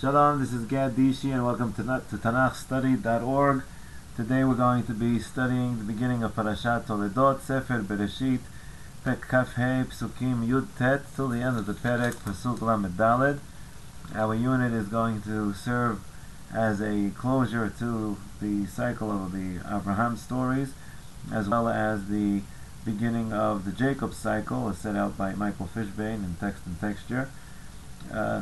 Shalom, this is Gad Dishi and welcome to, to TanachStudy.org. Today we're going to be studying the beginning of Parashat Toledot, Sefer Bereshit, Pek Kaf He, Psukim Yud Tet, till the end of the Perek, Pasuk Lamed Daled. Our unit is going to serve as a closure to the cycle of the Abraham stories, as well as the beginning of the Jacob cycle, as set out by Michael Fishbane in Text and Texture. Uh,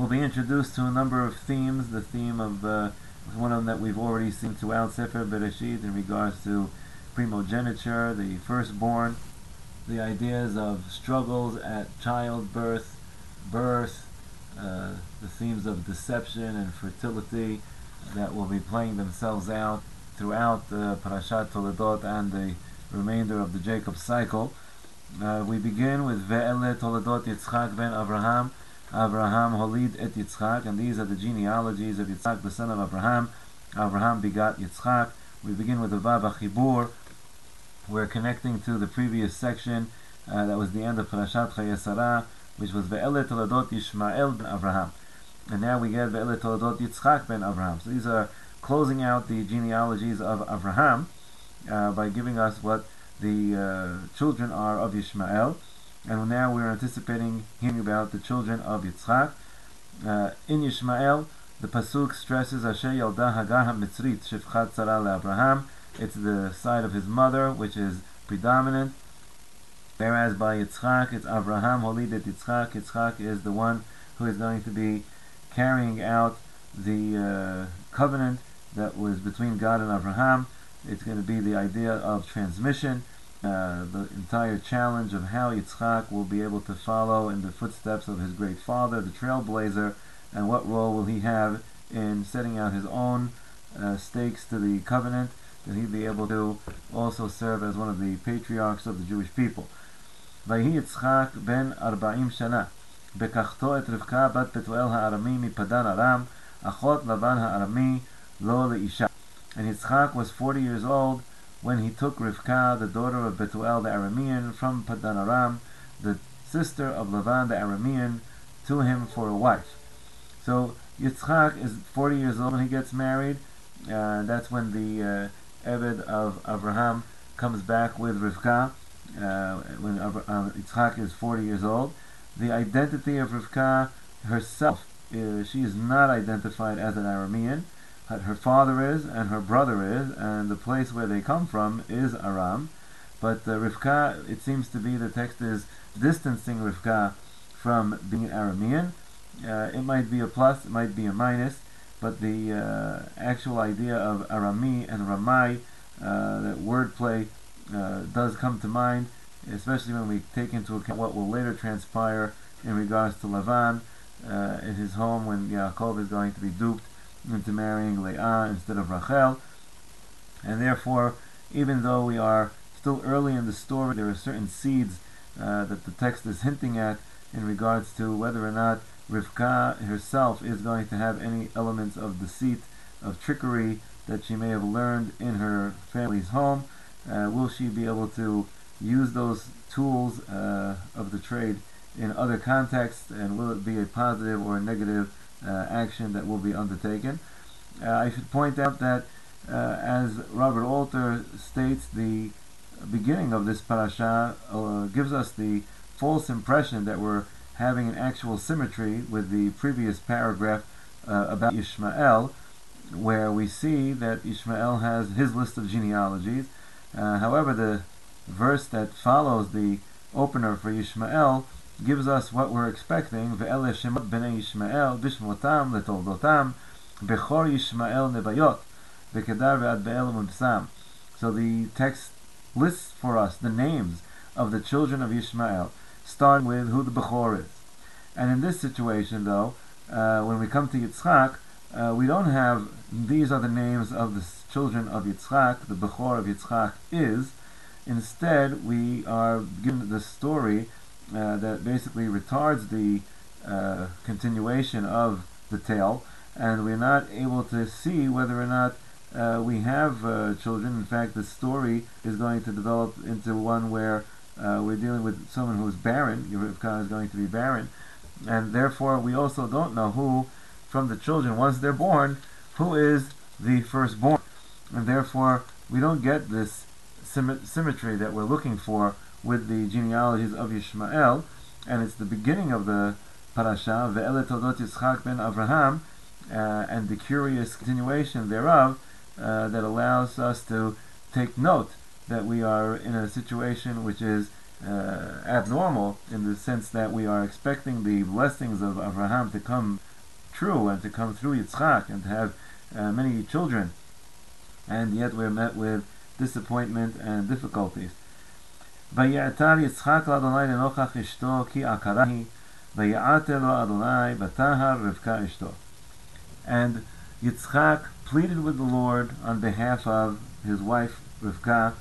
we'll be introduced to a number of themes. The theme of uh, one of them that we've already seen throughout Sefer Bereshit in regards to primogeniture, the firstborn, the ideas of struggles at childbirth, birth, uh, the themes of deception and fertility that will be playing themselves out throughout uh, Parashat Toledot and the remainder of the Jacob cycle. Uh, we begin with Ve'ele Toledot Yitzchak ben Abraham, Abraham holid et Yitzchak, and these are the genealogies of Yitzchak, the son of Abraham. Abraham begot Yitzchak. We begin with the Vav Achibur. We're connecting to the previous section, uh, that was the end of Parashat Chayei Sarah, which was Ve'ele Toledot Yishmael ben Abraham. And now we get Ve'ele Toledot Yitzchak ben Abraham. So these are closing out the genealogies of Abraham uh, by giving us what the uh, children are of Yishmael and now we're anticipating hearing about the children of Yitzchak. Uh, in Yishmael, the pasuk stresses Asher Yalda Hagar HaMitzrit Shifchat Sarah Abraham. It's the side of his mother which is predominant. Whereas by Yitzchak, it's Abraham Holidet Yitzchak. Yitzchak is the one who is going to be carrying out the uh, covenant that was between God and Abraham. It's going to be the idea of transmission uh, the entire challenge of how Yitzchak will be able to follow in the footsteps of his great father, the trailblazer, and what role will he have in setting out his own uh, stakes to the covenant, that he be able to also serve as one of the patriarchs of the Jewish people. ויהי יצחק בן ארבעים שנה, בקחתו את רבקה בת פתואל הארמי מפדן ארם, אחות לבן הארמי, לא לאישה. And Yitzchak was 40 years old when he took Rivka, the daughter of Betuel the Aramean, from Padan Aram, the sister of Lavan the Aramean, to him for a wife. So Yitzchak is 40 years old when he gets married. Uh, that's when the uh, Eved of Abraham comes back with Rivka, uh, when uh, Yitzchak is 40 years old. The identity of Rivka herself, is, she is not identified as an Aramean her father is and her brother is, and the place where they come from is Aram. But uh, Rivka, it seems to be the text is distancing Rivka from being Aramean. Uh, it might be a plus, it might be a minus, but the uh, actual idea of Arami and Ramai, uh, that wordplay, uh, does come to mind, especially when we take into account what will later transpire in regards to Lavan uh, in his home when Yaakov is going to be duped into marrying Leah instead of Rachel. And therefore, even though we are still early in the story, there are certain seeds uh, that the text is hinting at in regards to whether or not Rivka herself is going to have any elements of deceit, of trickery that she may have learned in her family's home. Uh, will she be able to use those tools uh, of the trade in other contexts, and will it be a positive or a negative action that will be undertaken. Uh, I should point out that, uh, as Robert Alter states, the beginning of this parasha gives us the false impression that we're having an actual symmetry with the previous paragraph uh, about Ishmael, where we see that Ishmael has his list of genealogies. Uh, however, the verse that follows the opener for Ishmael gives us what we're expecting. Ve'ele shemot b'nei Yishmael b'shmotam letoldotam bechor Yishmael nebayot v'kedar ve'ad be'el u'mibsam. So the text lists for us the names of the children of Ishmael, starting with who the Bechor is. And in this situation, though, uh, when we come to Yitzchak, uh, we don't have these are the names of the children of Yitzchak. The Bechor of Yitzchak is. Instead, we are given the story uh, that basically retards the uh, continuation of the tale, and we're not able to see whether or not uh, we have uh, children. In fact, the story is going to develop into one where uh, we're dealing with someone who's barren. Rivka is going to be barren, and therefore we also don't know who from the children once they're born who is the firstborn. And therefore, we don't get this symmetry that we're looking for with the genealogies of Yishmael, and it's the beginning of the parasha, Ve'ele Todot Yitzchak ben Avraham, uh, and the curious continuation thereof uh, that allows us to take note that we are in a situation which is uh, abnormal in the sense that we are expecting the blessings of Abraham to come true and to come through Yitzchak and to have uh, many children, and yet we're met with disappointment and difficulties. ויעתר יצחק לאדוני לנוכח אשתו כי עקרה היא, ויעתר לו אדוני ותהר רבקה אשתו. And Yitzchak pleaded with the Lord on behalf of his wife Rivka,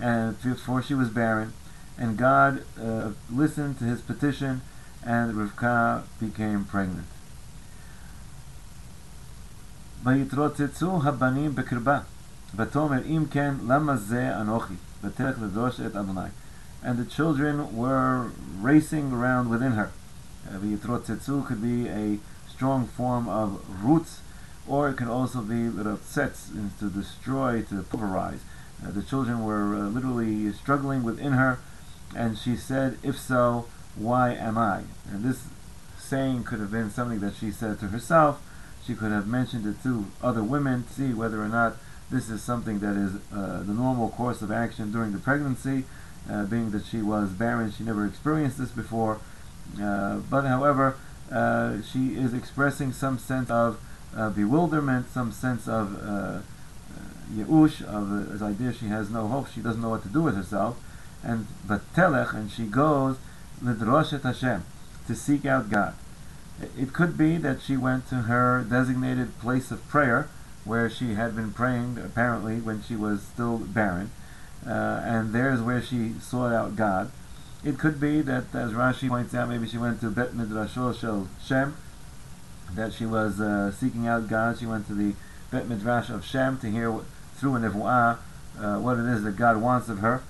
and before she was barren, and God uh, listened to his petition, and Rivka became pregnant. ויתרוצצו הבנים בקרבה, ותאמר אם כן למה זה אנוכי, And the children were racing around within her. V'yitrotzetzu could be a strong form of roots, or it could also be rotzetz, to destroy, to pulverize. Uh, the children were uh, literally struggling within her, and she said, If so, why am I? And this saying could have been something that she said to herself. She could have mentioned it to other women to see whether or not this is something that is uh, the normal course of action during the pregnancy, uh, being that she was barren, she never experienced this before. Uh, but however, uh, she is expressing some sense of bewilderment, some sense of Yeush, of this idea she has no hope, she doesn't know what to do with herself and but telech, and she goes lidroshet Hashem to seek out God. It could be that she went to her designated place of prayer, where she had been praying apparently when she was still barren, uh, and there's where she sought out God. It could be that, as Rashi points out, maybe she went to Bet Midrashol Shel Shem, that she was uh, seeking out God. She went to the Bet Midrash of Shem to hear through a nevuah uh, what it is that God wants of her.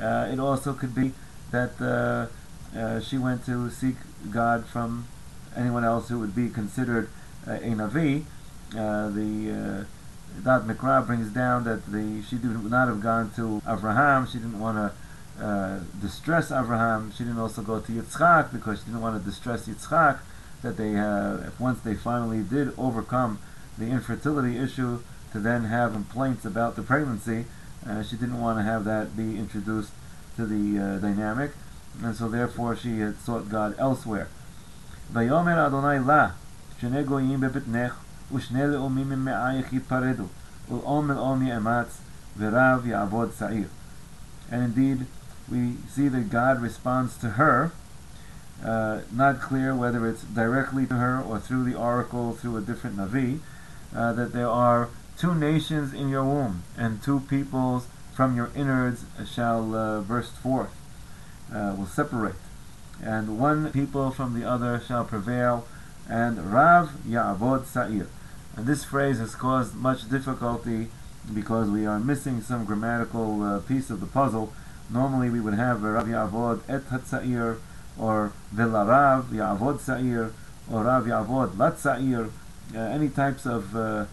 Uh, it also could be that uh, uh, she went to seek God from anyone else who would be considered a Navi. Uh, the uh, that Mikra brings down that the she would not have gone to Avraham. She didn't want to uh, distress Avraham. She didn't also go to Yitzchak because she didn't want to distress Yitzchak. That they uh, if once they finally did overcome the infertility issue to then have complaints about the pregnancy. Uh, she didn't want to have that be introduced to the dynamic, and so therefore she had sought God elsewhere. Vayomer Adonai la shenei goyim bebitnech ושני לאומים ממעייך יפרדו, ולאום מלאום יאמץ, ורב יעבוד צעיר. And indeed, we see that God responds to her, uh, not clear whether it's directly to her or through the oracle, through a different Navi, uh, that there are two nations in your womb, and two peoples from your innards shall uh, burst forth, uh, will separate, and one people from the other shall prevail, and Rav Ya'avod Sa'ir. And this phrase has caused much difficulty because we are missing some grammatical uh, piece of the puzzle. Normally we would have Rav Ya'avod Et Hatza'ir, or Velarav Ya'avod Sa'ir, or Rav Ya'avod Lat Sa'ir, uh, any types of uh,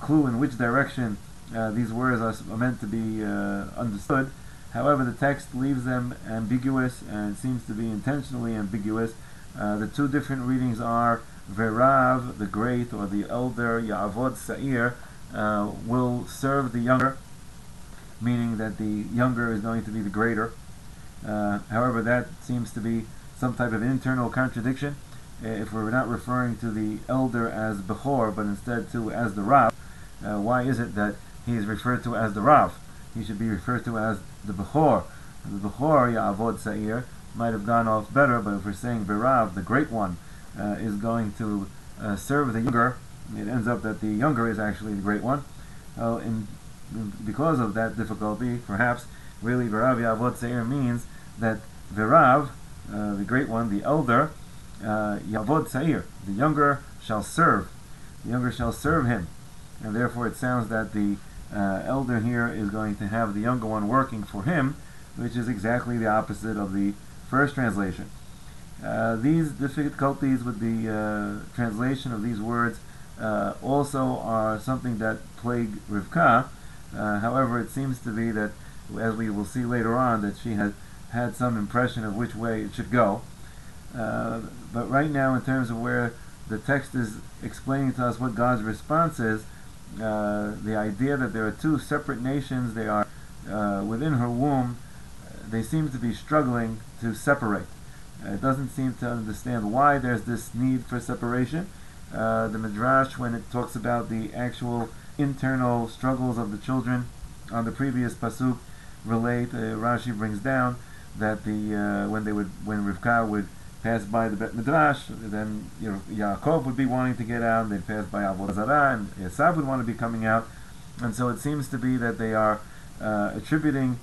clue in which direction uh, these words are meant to be uh, understood. However, the text leaves them ambiguous and seems to be intentionally ambiguous. Uh, the two different readings are Verav, the great or the elder, Ya'avod Sa'ir, uh, will serve the younger, meaning that the younger is going to be the greater. Uh, however, that seems to be some type of internal contradiction. Uh, if we're not referring to the elder as Bechor, but instead to as the Rav, uh, why is it that he is referred to as the Rav? He should be referred to as the Bechor. The Bechor, Ya'avod Sa'ir, might have gone off better, but if we're saying Berav, the great one, uh, is going to uh, serve the younger, it ends up that the younger is actually the great one. Uh, in, because of that difficulty, perhaps, really Berav Ya'avod Sa'ir means that Verav, uh, the great one, the elder, uh, Yavod Sa'ir, the younger shall serve. The younger shall serve him. And therefore it sounds that the uh, elder here is going to have the younger one working for him, which is exactly the opposite of the first translation. Uh, these difficulties with the uh, translation of these words uh, also are something that plague Rivka. Uh, however, it seems to be that, as we will see later on, that she had had some impression of which way it should go. Uh, but right now, in terms of where the text is explaining to us what God's response is, the idea that there are two separate nations, they are within her womb, they seem to be struggling to separate. It doesn't seem to understand why there's this need for separation. Uh, the Midrash, when it talks about the actual internal struggles of the children on the previous pasuk, relate. Uh, Rashi brings down that the uh, when they would when Rivka would pass by the Bet Midrash, then Yaakov would be wanting to get out, and they'd pass by Avodah Zarah, and Esav would want to be coming out, and so it seems to be that they are uh, attributing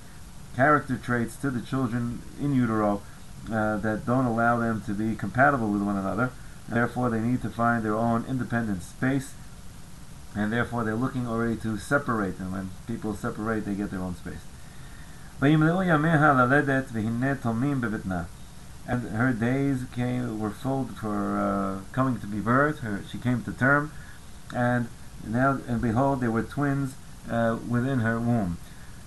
character traits to the children in utero uh, that don't allow them to be compatible with one another. Therefore, they need to find their own independent space, and therefore they're looking already to separate. And when people separate, they get their own space. And her days came were filled for uh, coming to be birth. Her, she came to term, and now and behold, there were twins uh, within her womb.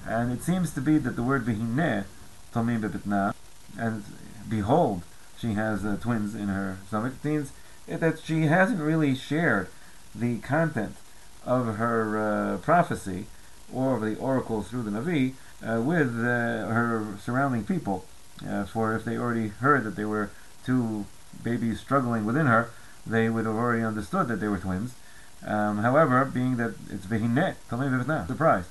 And it seems to be that the word vihine, tomim bebitna, and behold, she has uh, twins in her stomach, means that she hasn't really shared the content of her uh, prophecy or of the oracle through the Navi uh, with uh, her surrounding people. Uh, for if they already heard that there were two babies struggling within her, they would have already understood that they were twins. Um, however, being that it's Behinet, tell me, Behinah, surprise,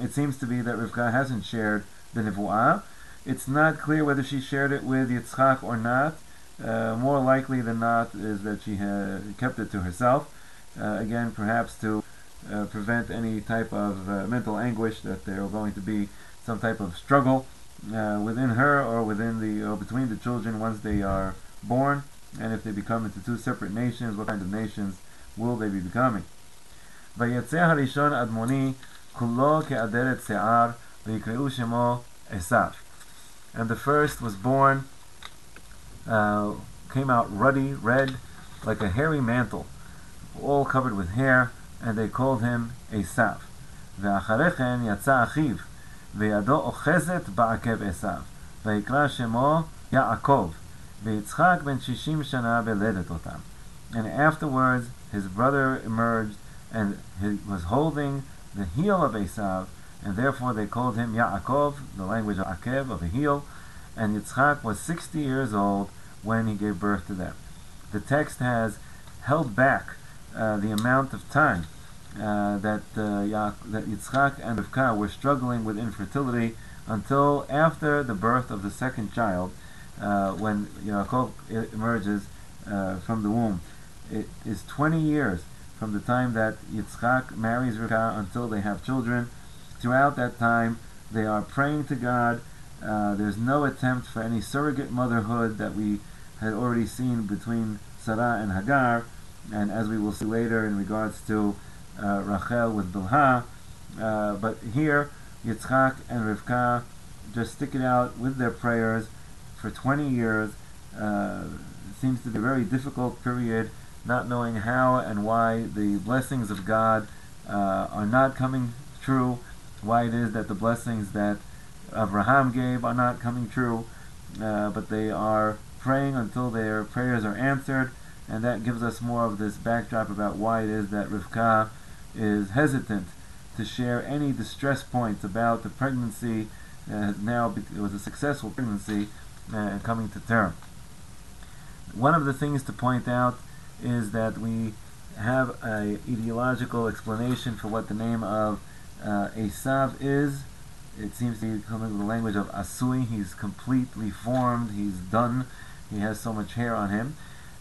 it seems to be that Rivka hasn't shared the Nivu'ah. It's not clear whether she shared it with Yitzchak or not. Uh, more likely than not is that she had kept it to herself. Uh, again, perhaps to uh, prevent any type of uh, mental anguish that there are going to be some type of struggle uh, within her or within the or between the children once they are born, and if they become into two separate nations, what kind of nations will they be becoming? ויצא הראשון אדמוני כולו כעדרת שיער ויקראו שמו עשיו. And the first was born, uh, came out ruddy, red, like a hairy mantle, all covered with hair, and they called him Esav. ואחרי כן יצא אחיו, וידו אוחזת בעקב עשיו, ויקרא שמו יעקב, ויצחק בן שישים שנה בלדת אותם. And afterwards his brother emerged, and he was holding the heel of Esav, and therefore they called him Yaakov, the language of Akev, of a heel, and Yitzchak was 60 years old when he gave birth to them. The text has held back uh, the amount of time uh, that uh, ya- that Yitzchak and Rivka were struggling with infertility until after the birth of the second child, uh, when Yaakov emerges uh, from the womb. It is 20 years from the time that Yitzchak marries Rivka until they have children. Throughout that time, they are praying to God. Uh, there's no attempt for any surrogate motherhood that we had already seen between Sarah and Hagar, and as we will see later in regards to uh, Rachel with Bilhah. Uh, but here, Yitzchak and Rivka just stick it out with their prayers for 20 years. Uh, seems to be a very difficult period, not knowing how and why the blessings of God uh, are not coming true, why it is that the blessings that Abraham gave are not coming true, uh, but they are praying until their prayers are answered, and that gives us more of this backdrop about why it is that Rivka is hesitant to share any distress points about the pregnancy. Uh, now it was a successful pregnancy uh, and coming to term. One of the things to point out is that we have a ideological explanation for what the name of uh, Esav is. It seems to be coming from the language of Asui. He's completely formed. He's done. He has so much hair on him.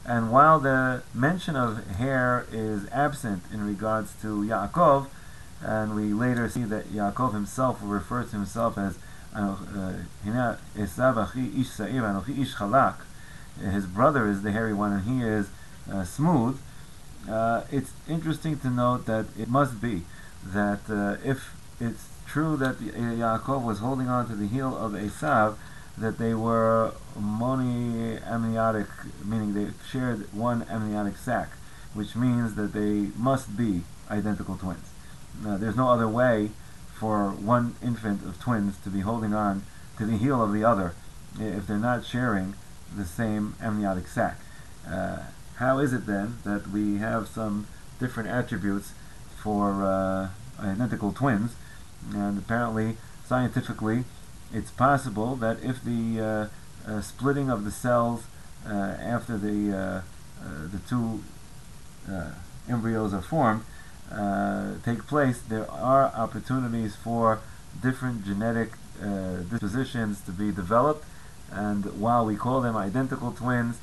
And while the mention of hair is absent in regards to Yaakov, and we later see that Yaakov himself will refer to himself as anochi ish. His brother is the hairy one, and he is uh, smooth. Uh, it's interesting to note that it must be that uh, if it's true that Yaakov was holding on to the heel of Esav, that they were monoamniotic, meaning they shared one amniotic sac, which means that they must be identical twins. Now, there's no other way for one infant of twins to be holding on to the heel of the other if they're not sharing the same amniotic sac. Uh, how is it then that we have some different attributes for uh, identical twins? And apparently, scientifically, it's possible that if the uh, uh splitting of the cells uh, after the the two embryos are formed take place, there are opportunities for different genetic dispositions to be developed. And while we call them identical twins,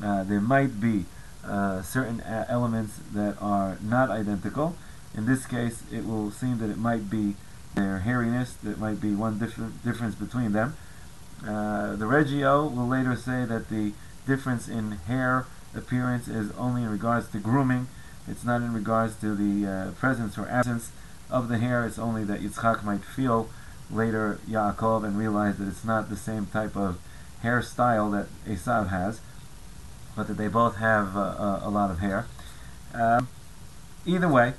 there might be uh, certain elements that are not identical. In this case, it will seem that it might be their hairiness. That might be one different difference between them. Uh, the Regio will later say that the difference in hair appearance is only in regards to grooming. It's not in regards to the uh, presence or absence of the hair. It's only that Yitzchak might feel later Yaakov and realize that it's not the same type of hairstyle that Esav has but that they both have uh, uh, a lot of hair. Um, either way,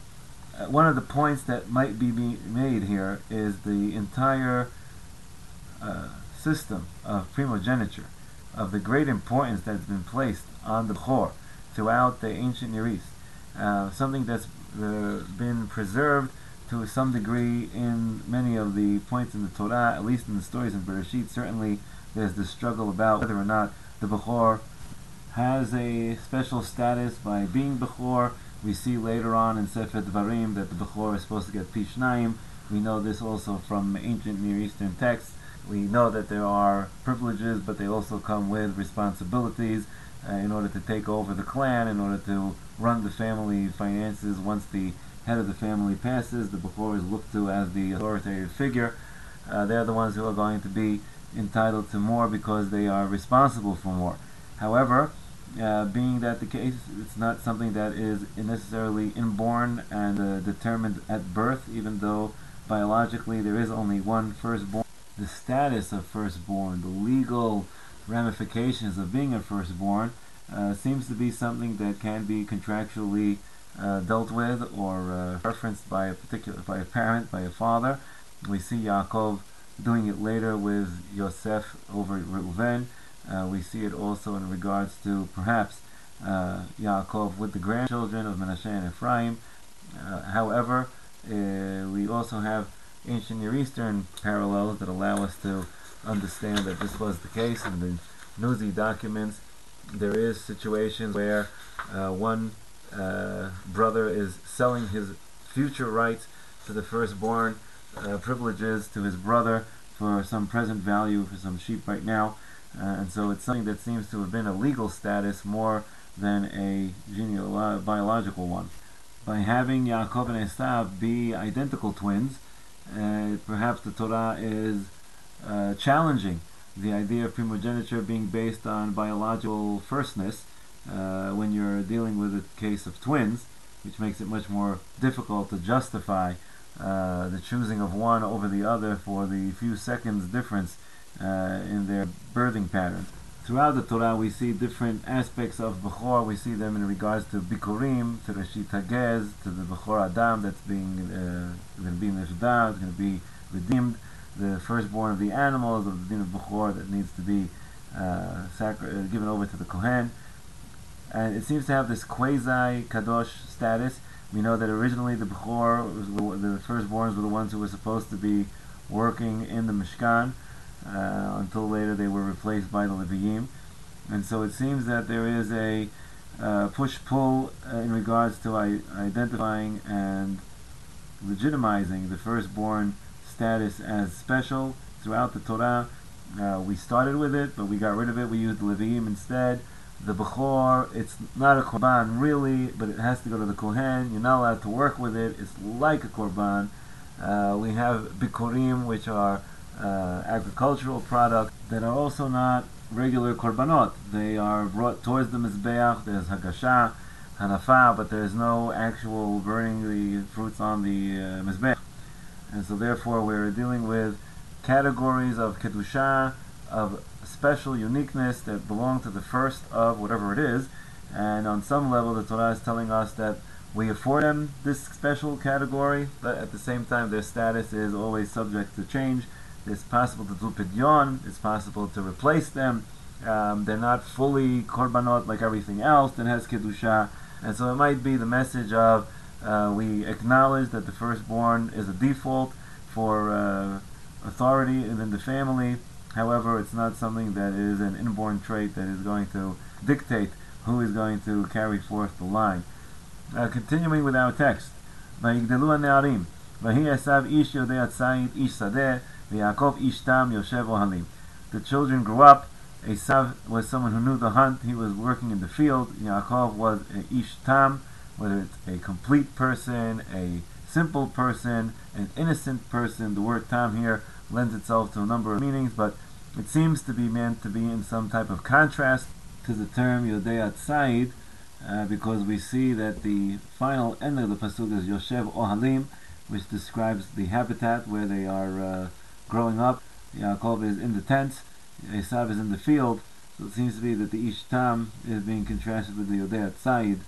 one of the points that might be made here is the entire uh, system of primogeniture, of the great importance that's been placed on the Chor throughout the ancient Near East. Uh, something that's uh, been preserved to some degree in many of the points in the Torah, at least in the stories in Bereshit. Certainly, there's the struggle about whether or not the Bechor has a special status by being Bechor. We see later on in Sefer Dvarim that the Bechor is supposed to get Pishnaim. We know this also from ancient Near Eastern texts. We know that there are privileges, but they also come with responsibilities uh, in order to take over the clan, in order to run the family finances. Once the head of the family passes, the Bechor is looked to as the authoritative figure. Uh, they're the ones who are going to be entitled to more because they are responsible for more. However, uh, being that the case, it's not something that is necessarily inborn and uh, determined at birth, even though biologically there is only one firstborn. The status of firstborn, the legal ramifications of being a firstborn, uh, seems to be something that can be contractually uh, dealt with or uh, referenced by a particular by a parent, by a father. We see Yaakov doing it later with Yosef over Reuven. Uh, we see it also in regards to perhaps uh, Yaakov with the grandchildren of Menashe and Ephraim. Uh, however, uh, we also have ancient Near Eastern parallels that allow us to understand that this was the case in the Nuzi documents. There is situations where uh, one uh, brother is selling his future rights to the firstborn privileges to his brother for some present value for some sheep right now uh, and so it's something that seems to have been a legal status more than a genealogical biological one. By having Yaakov and Esav be identical twins, uh, perhaps the Torah is uh, challenging the idea of primogeniture being based on biological firstness uh, when you're dealing with a case of twins, which makes it much more difficult to justify uh, the choosing of one over the other for the few seconds difference uh, in their birthing pattern. Throughout the Torah, we see different aspects of Bechor. We see them in regards to Bikurim, to Reshit Hagez, to the Bechor Adam that's being uh, going to be it's going to be redeemed, the firstborn of the animals, of the din of Bechor that needs to be uh, sacri- uh, given over to the Kohen. And it seems to have this quasi Kadosh status. We know that originally the Bechor, the firstborns were the ones who were supposed to be working in the Mishkan uh, until later they were replaced by the Leviim. And so it seems that there is a uh, push-pull uh, in regards to identifying and legitimizing the firstborn status as special throughout the Torah. Uh, we started with it, but we got rid of it. We used the Leviim instead. The Bechor, it's not a Korban really, but it has to go to the Kohen. You're not allowed to work with it. It's like a Korban. Uh, we have Bikurim, which are uh, agricultural products that are also not regular korbanot. They are brought towards the mizbeach. There's hagasha, hanafa, but there's no actual burning the fruits on the uh, mizbeach. And so therefore we're dealing with categories of kedusha of special uniqueness that belong to the first of whatever it is. And on some level, the Torah is telling us that we afford them this special category, but at the same time, their status is always subject to change. It's possible to do pidyon, it's possible to replace them. Um, they're not fully korbanot like everything else that has kedusha, and so it might be the message of uh, we acknowledge that the firstborn is a default for uh, authority within the family. However, it's not something that is an inborn trait that is going to dictate who is going to carry forth the line. Uh, continuing with our text, Yaakov Ishtam Yoshev Ohalim. The children grew up. Esav was someone who knew the hunt. He was working in the field. Yaakov was an Ishtam, whether it's a complete person, a simple person, an innocent person. The word tam here lends itself to a number of meanings, but it seems to be meant to be in some type of contrast to the term Yodei Atzaid, uh, because we see that the final end of the pasuk is Yoshev Ohalim, which describes the habitat where they are. Uh, growing up, Yaakov is in the tent, Esav is in the field, so it seems to be that the Ishtam is being contrasted with the Yodei Said,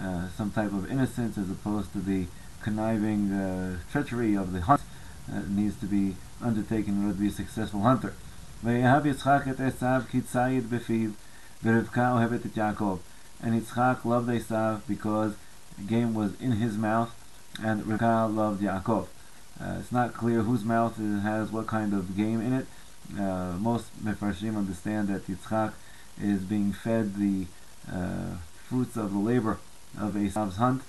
uh, some type of innocence as opposed to the conniving uh, treachery of the hunt that needs to be undertaken in order to be a successful hunter. And Yitzchak loved Esav because game was in his mouth, and Rivka loved Yaakov. Uh, it's not clear whose mouth has what kind of game in it. Uh, most Mefarshim understand that Yitzchak is being fed the uh, fruits of the labor of Esav's hunt,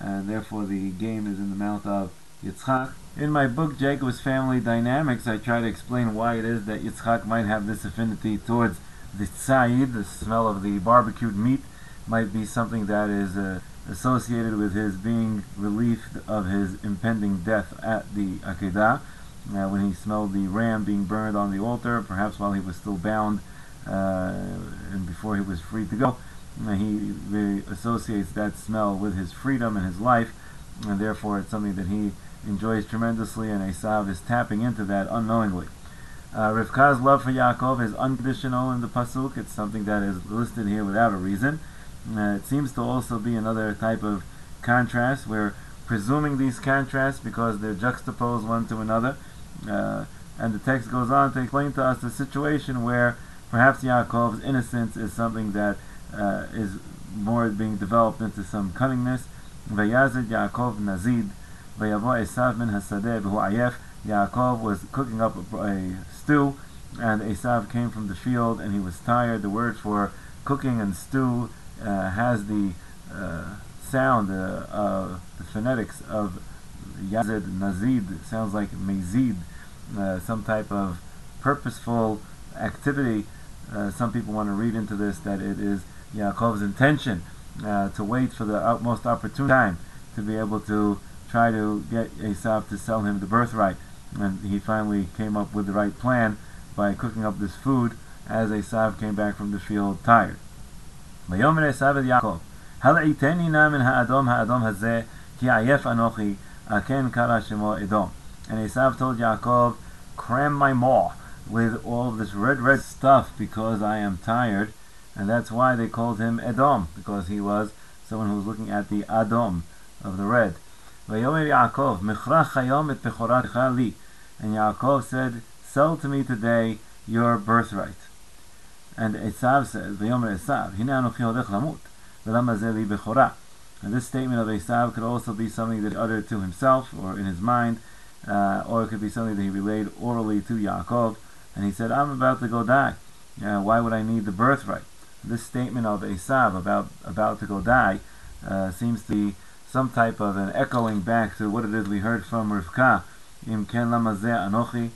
and therefore the game is in the mouth of Yitzchak. In my book, Jacob's Family Dynamics, I try to explain why it is that Yitzchak might have this affinity towards the tzayid, the smell of the barbecued meat, might be something that is uh, associated with his being relieved of his impending death at the Akedah, uh, when he smelled the ram being burned on the altar, perhaps while he was still bound uh, and before he was free to go. Uh, he associates that smell with his freedom and his life, and therefore it's something that he enjoys tremendously, and Esav is tapping into that unknowingly. Uh, Rivka's love for Yaakov is unconditional in the pasuk. It's something that is listed here without a reason. Uh, it seems to also be another type of contrast. We're presuming these contrasts because they're juxtaposed one to another. Uh, and the text goes on to explain to us the situation where perhaps Yaakov's innocence is something that uh, is more being developed into some cunningness. Vayazid Yaakov Nazid, min. Yaakov was cooking up a, a stew, and Esav came from the field, and he was tired. The word for cooking and stew has the uh, sound, uh, the phonetics of Yazid Nazid. Sounds like Mezid, uh, some type of purposeful activity. Uh, some people want to read into this that it is Yaakov's intention uh, to wait for the utmost opportune time to be able to try to get Esav to sell him the birthright. And he finally came up with the right plan by cooking up this food as Esav came back from the field tired. ויאמר עשיו אל יעקב, הלעיתני נא מן האדום האדום הזה, כי עייף אנוכי, על כן קרא שמו אדום. And Esav told Yaakov, cram my maw with all of this red, red stuff because I am tired. And that's why they called him Edom, because he was someone who was looking at the Adom of the red. ויאמר יעקב, מכרח היום את בכורתך לי. And Yaakov said, sell to me today your birthright. And Esav says, Vayomer Esav, Hinei Anochi Hodech Lamut, Velama Zeli Bechorah. And this statement of Esav could also be something that he uttered to himself or in his mind, uh, or it could be something that he relayed orally to Yaakov. And he said, I'm about to go die. Uh, why would I need the birthright? This statement of Esav about, about to go die uh, seems to be some type of an echoing back to what it is we heard from Rivka, Im Ken Lamazeh Anochi,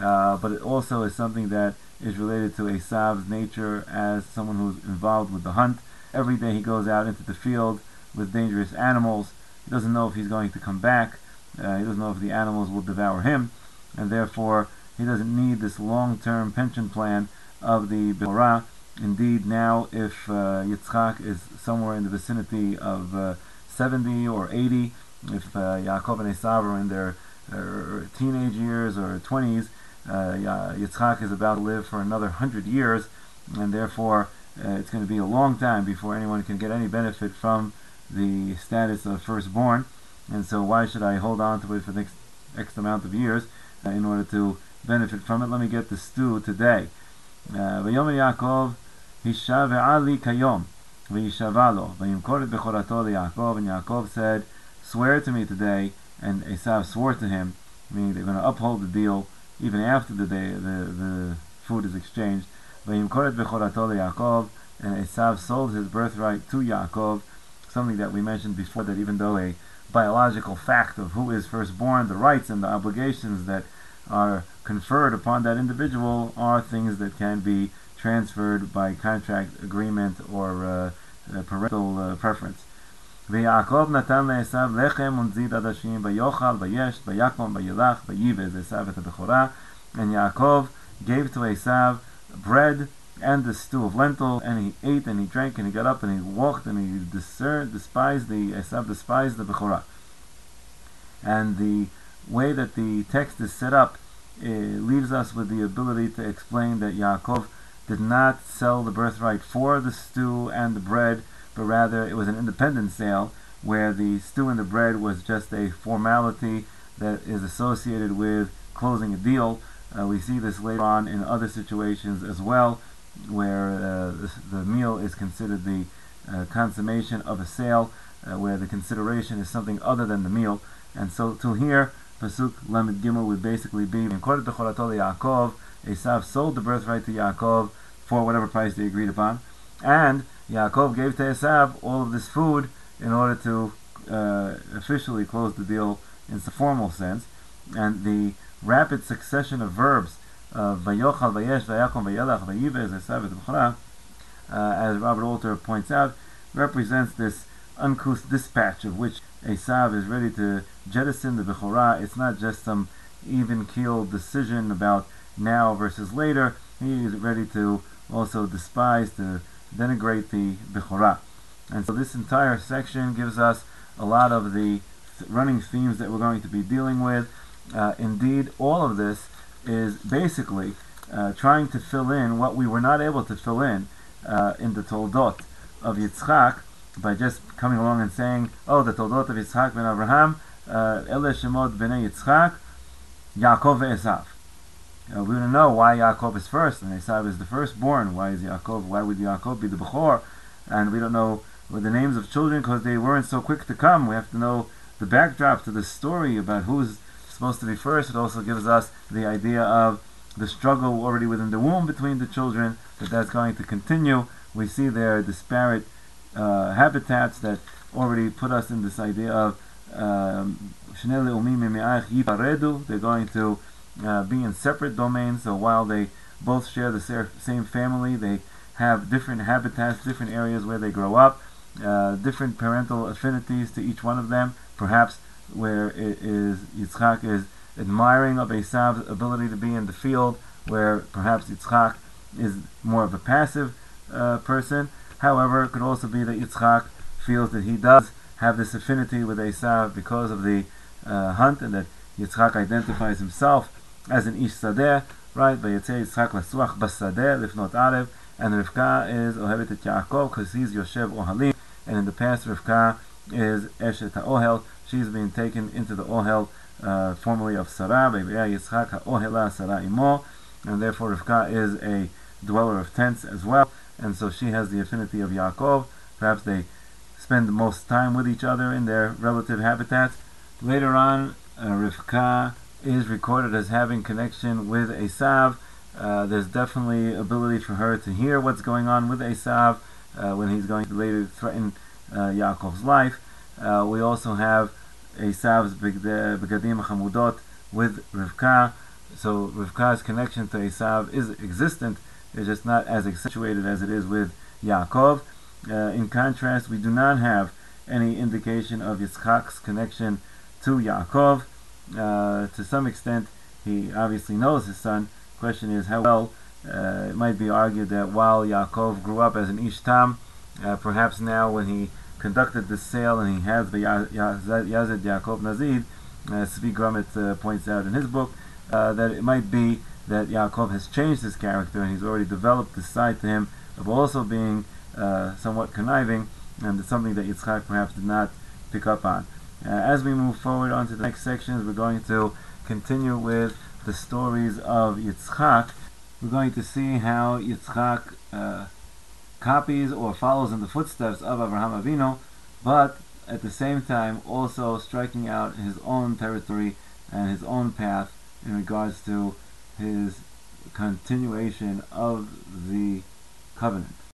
uh, but it also is something that is related to Esav's nature as someone who's involved with the hunt. Every day he goes out into the field with dangerous animals. He doesn't know if he's going to come back. Uh, he doesn't know if the animals will devour him, and therefore he doesn't need this long-term pension plan of the Bechorah. Indeed, now if uh, Yitzchak is somewhere in the vicinity of uh, 70 or 80, if uh, Yaakov and Esav are in their uh, teenage years or 20s, uh, Yitzchak is about to live for another hundred years, and therefore uh, it's going to be a long time before anyone can get any benefit from the status of firstborn. And so, why should I hold on to it for the next X amount of years uh, in order to benefit from it? Let me get the stew today. Uh, lo v'yimkor et bechorato Yaakov. And Yaakov said, "Swear to me today." And Esav swore to him, meaning they're going to uphold the deal even after the day the, the food is exchanged. Vayimkoret bechorato Yaakov, and Esav sold his birthright to Yaakov, something that we mentioned before that even though a biological fact of who is firstborn, the rights and the obligations that are conferred upon that individual are things that can be transferred by contract agreement or uh, parental uh, preference. ויעקב נתן לעשו לחם ונזיד עדשים, ויאכל, וישת, ויקום, וילך, ויבז עשו את הבכורה. And Yaakov gave to Esav bread and the stew of lentils, and he ate and he drank and he got up and he walked and he discerned, despised the Esav despised the Bechorah. And the way that the text is set up leaves us with the ability to explain that Yaakov did not sell the birthright for the stew and the bread, but rather it was an independent sale where the stew and the bread was just a formality that is associated with closing a deal. Uh, we see this later on in other situations as well, where uh, the, the, meal is considered the uh, consummation of a sale, uh, where the consideration is something other than the meal. And so to here, Pasuk Lamed Gimel would basically be, according to Choratol Yaakov, Esav sold the birthright to Yaakov for whatever price they agreed upon, and Yaakov gave to Esav all of this food in order to uh, officially close the deal in the formal sense. And the rapid succession of verbs Vayochal, Vayesh, Vayakom, Vayelach, Vayivez, Esav, uh, as Robert Alter points out, represents this uncouth dispatch of which Esav is ready to jettison the Bechorah. It's not just some even keeled decision about now versus later. He is ready to also despise, to denigrate the Bechorah. And so this entire section gives us a lot of the th- running themes that we're going to be dealing with. Uh, indeed, all of this is basically uh, trying to fill in what we were not able to fill in uh, in the Toldot of Yitzchak by just coming along and saying, oh, the Toldot of Yitzchak ben Abraham, uh, Ele Shemot b'nei Yitzchak, Yaakov ve'esav. We don't know why Yaakov is first and Esav is the firstborn. Why is Yaakov? Why would Yaakov be the Bechor? And we don't know the names of children because they weren't so quick to come. We have to know the backdrop to the story about who's supposed to be first. It also gives us the idea of the struggle already within the womb between the children, that that's going to continue. We see their disparate uh, habitats that already put us in this idea of um, they're going to uh, be in separate domains. So while they both share the same family, they have different habitats, different areas where they grow up, uh, different parental affinities to each one of them. Perhaps where it is Yitzchak is admiring of Esav's ability to be in the field, where perhaps Yitzchak is more of a passive uh, person. However, it could also be that Yitzchak feels that he does have this affinity with Esav because of the uh, hunt, and that Yitzchak identifies himself as in Ish Sadeh, right? Vayetze Yitzchak Lasuach Basadeh, Lifnot Arev, and Rivka is Ohevet et Yaakov because he's Yoshev Ohalim, and in the past Rivka is Eshet HaOhel, she's being taken into the Ohel, uh, formerly of Sarah, Bebeya Yitzchak HaOhela Sarah Imo, and therefore Rivka is a dweller of tents as well, and so she has the affinity of Yaakov, perhaps they spend the most time with each other in their relative habitats. Later on, uh, Rivka is recorded as having connection with Esav. Uh, there's definitely ability for her to hear what's going on with Esav uh, when he's going to later threaten uh, Yaakov's life. Uh, we also have Esav's Begadim Chamudot with Rivka. So Rivka's connection to Esav is existent. It's just not as accentuated as it is with Yaakov. Uh, in contrast, we do not have any indication of Yitzchak's connection to Yaakov. Uh, to some extent, he obviously knows his son. Question is how well. Uh, it might be argued that while Yaakov grew up as an Ishtam, uh, perhaps now when he conducted the sale and he has the Yazid Yaakov Nazid, as Zvi Grumet uh, points out in his book, uh, that it might be that Yaakov has changed his character and he's already developed this side to him of also being uh, somewhat conniving, and it's something that Yitzchak perhaps did not pick up on. Uh, as we move forward on to the next sections, we're going to continue with the stories of Yitzchak. We're going to see how Yitzchak uh, copies or follows in the footsteps of Abraham Avinu, but at the same time also striking out his own territory and his own path in regards to his continuation of the covenant.